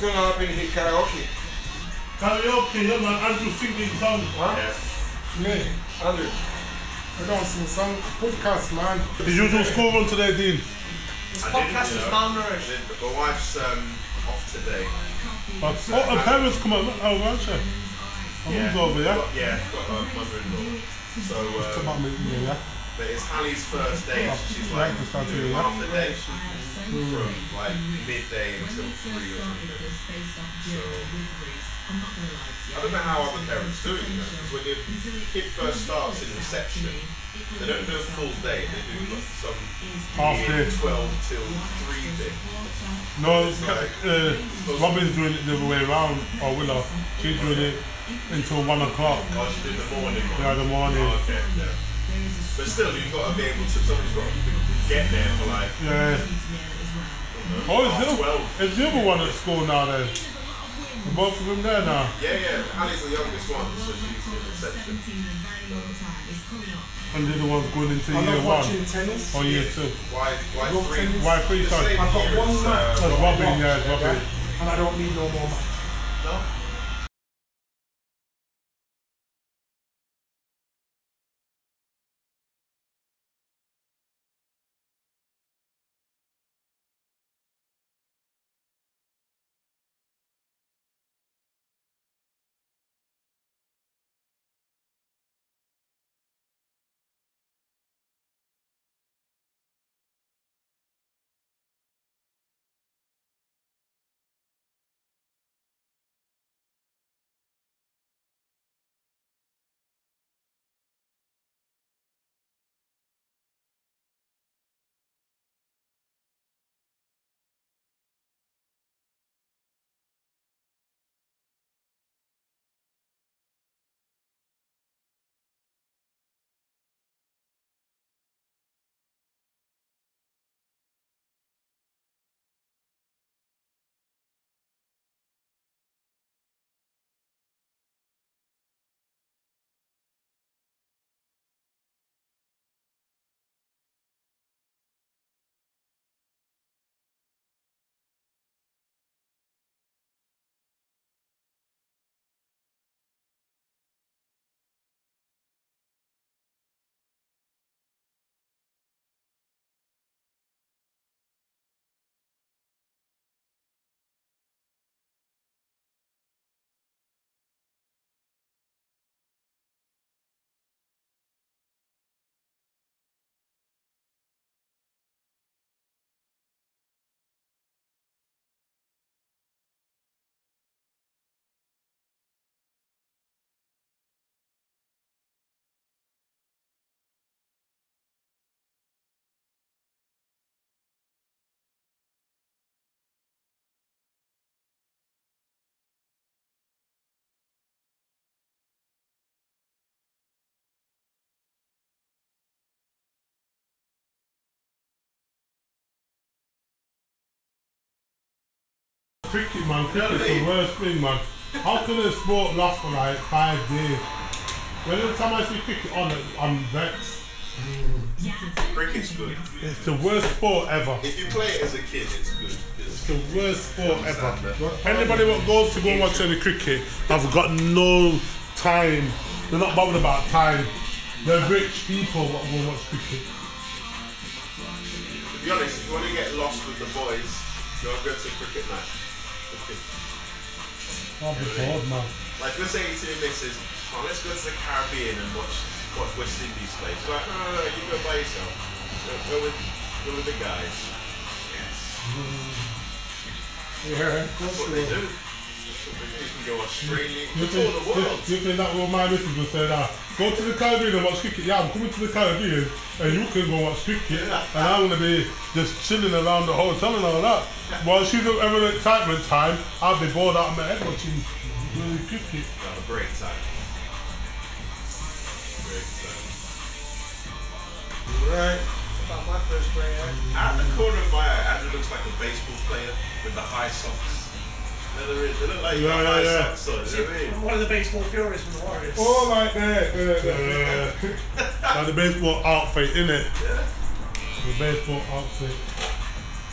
What's going on up in here? Karaoke. Karaoke, yeah man, Andrew singing song. Huh? Me, Andrew. I don't sing song. Podcast, man. The usual school run today, Dean. This podcast is know. malnourished. But my wife's um, off today. But, oh, her parents come out. Oh, right, sure. Oh, who's over, yeah? Got, yeah, got a mother-in-law. So, Come um, on, yeah, yeah. But it's Hallie's first day. So she's like it's not doing too, yeah. half the day from like midday until three or something. So I don't know how other parents do it. You know, 'cause when your kid first starts in reception, they don't do a full day. They do like some Half weird day. twelve till three thing. No, It's like- uh, Robin's doing it the other way around, or Willow. She's doing it until one o'clock. Oh, she did the morning one. Yeah, the morning. Oh, okay, yeah. But still, you've got to be able to. Somebody's got to get there for like. Yeah. Oh, is half the, 12. is the other one at school now then? Are both of them there now? Yeah, yeah. Hallie's the youngest one, so she's in reception. And the other one's going into I year love one watching tennis. or year two? Why? Why Rob three? tennis. Why three, The sorry? I've got one as, match. uh, That's Robin, yeah, it's Robin. Yeah. And I don't need no more match. No. Cricket, man, cricket's the worst thing, man. How can a sport last for like five days? When every time I see cricket on, I'm vexed. Cricket's good. It's the worst sport ever. If you play it as a kid, it's good. It's the worst sport ever. Anybody that goes to go and watch any cricket I've got no time. They're not bothered about time. They're rich people that will watch cricket. To be honest, if you want to get lost with the boys, go go to a cricket match. Cricket. I'll be bored, man. Like, let's say to your missus, oh, let's go to the Caribbean and watch, watch West Indies play. She's like, no, no, no, you go by yourself. Go, go with, go with the guys. Yeah, what they do. That's what they do. You can You can that will my missus will say that? Go to the Caribbean and watch cricket. Yeah, I'm coming to the Caribbean and you can go watch cricket and I'm gonna be just chilling around the hotel and all that. While she's having excitement time, I'll be bored out of my head watching bloody cricket. Have a great time. Right. About my first player. Out the corner of my eye, Andrew looks like a baseball player with the high socks. They look, they look like you Yeah, got high yeah, yeah. socks on. You know what I mean? One of the baseball furies from the Warriors. Oh, like that. Uh, Uh, like the baseball outfit, innit? Yeah. The baseball outfit.